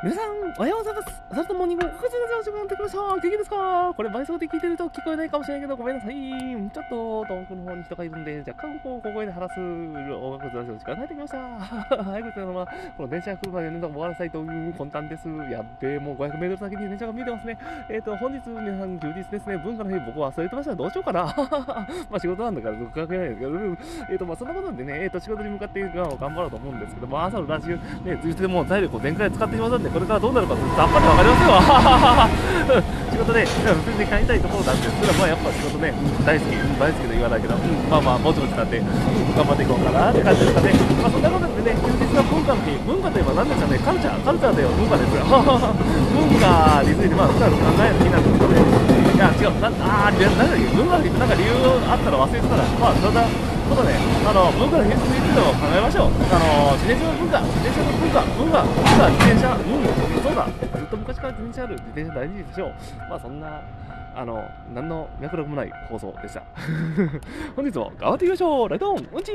皆さん、おはようございます。アサルトモーニング、9時の時間ってきました。元気ですかこれ、倍速で聞いてると聞こえないかもしれないけど、ごめんなさい。ちょっと、遠くの方に人がいるんで、若干、こう、小声で話す音楽ラジオの時間になってきました。はい、こちらのまま、この電車が来るまでの終わらせたいという魂胆です。やっべえ、もう500メートル先に電車が見えてますね。えっ、ー、と、本日、皆さん、休日ですね。文化の日、僕は忘れてました。どうしようかな。まあ、仕事なんだから、関係ないですけど、えっ、ー、と、まあ、そんなことでね、えっ、ー、と、仕事に向かって頑張ろうと思うんですけど、まあ、朝のラジオ、ね、ずっともう財力を全開使ってしまったんで、これからどうなるかさっぱりわかりますよ 仕事で、普通に帰りたいところなんですけど、まあ、やっぱ仕事ね、大好き、大好きと言わないけど、うん、まあまあ、ぼちぼちなんで、頑張っていこうかなって感じですかね。まあ、そんなことでね、休日の文化の日、文化といえば何ですかね、カルチャー、カルチャーだよ、文化ですよ。文化について、まあ、普段考える気なんですけどね。いや、違う、なあー、なんだっけ、文化の日ってなんか理由あったら忘れてたら、まあ、そんな、ことで、あの文化の変質についても考えましょう。あの自転車の文化、自転車の文化、文化、文化、自転車、うん、そうだ、ずっと昔から自転車ある、自転車大事でしょう。まあそんな、あの、何の脈絡もない放送でした。本日も頑張っていきましょうライトオンうんち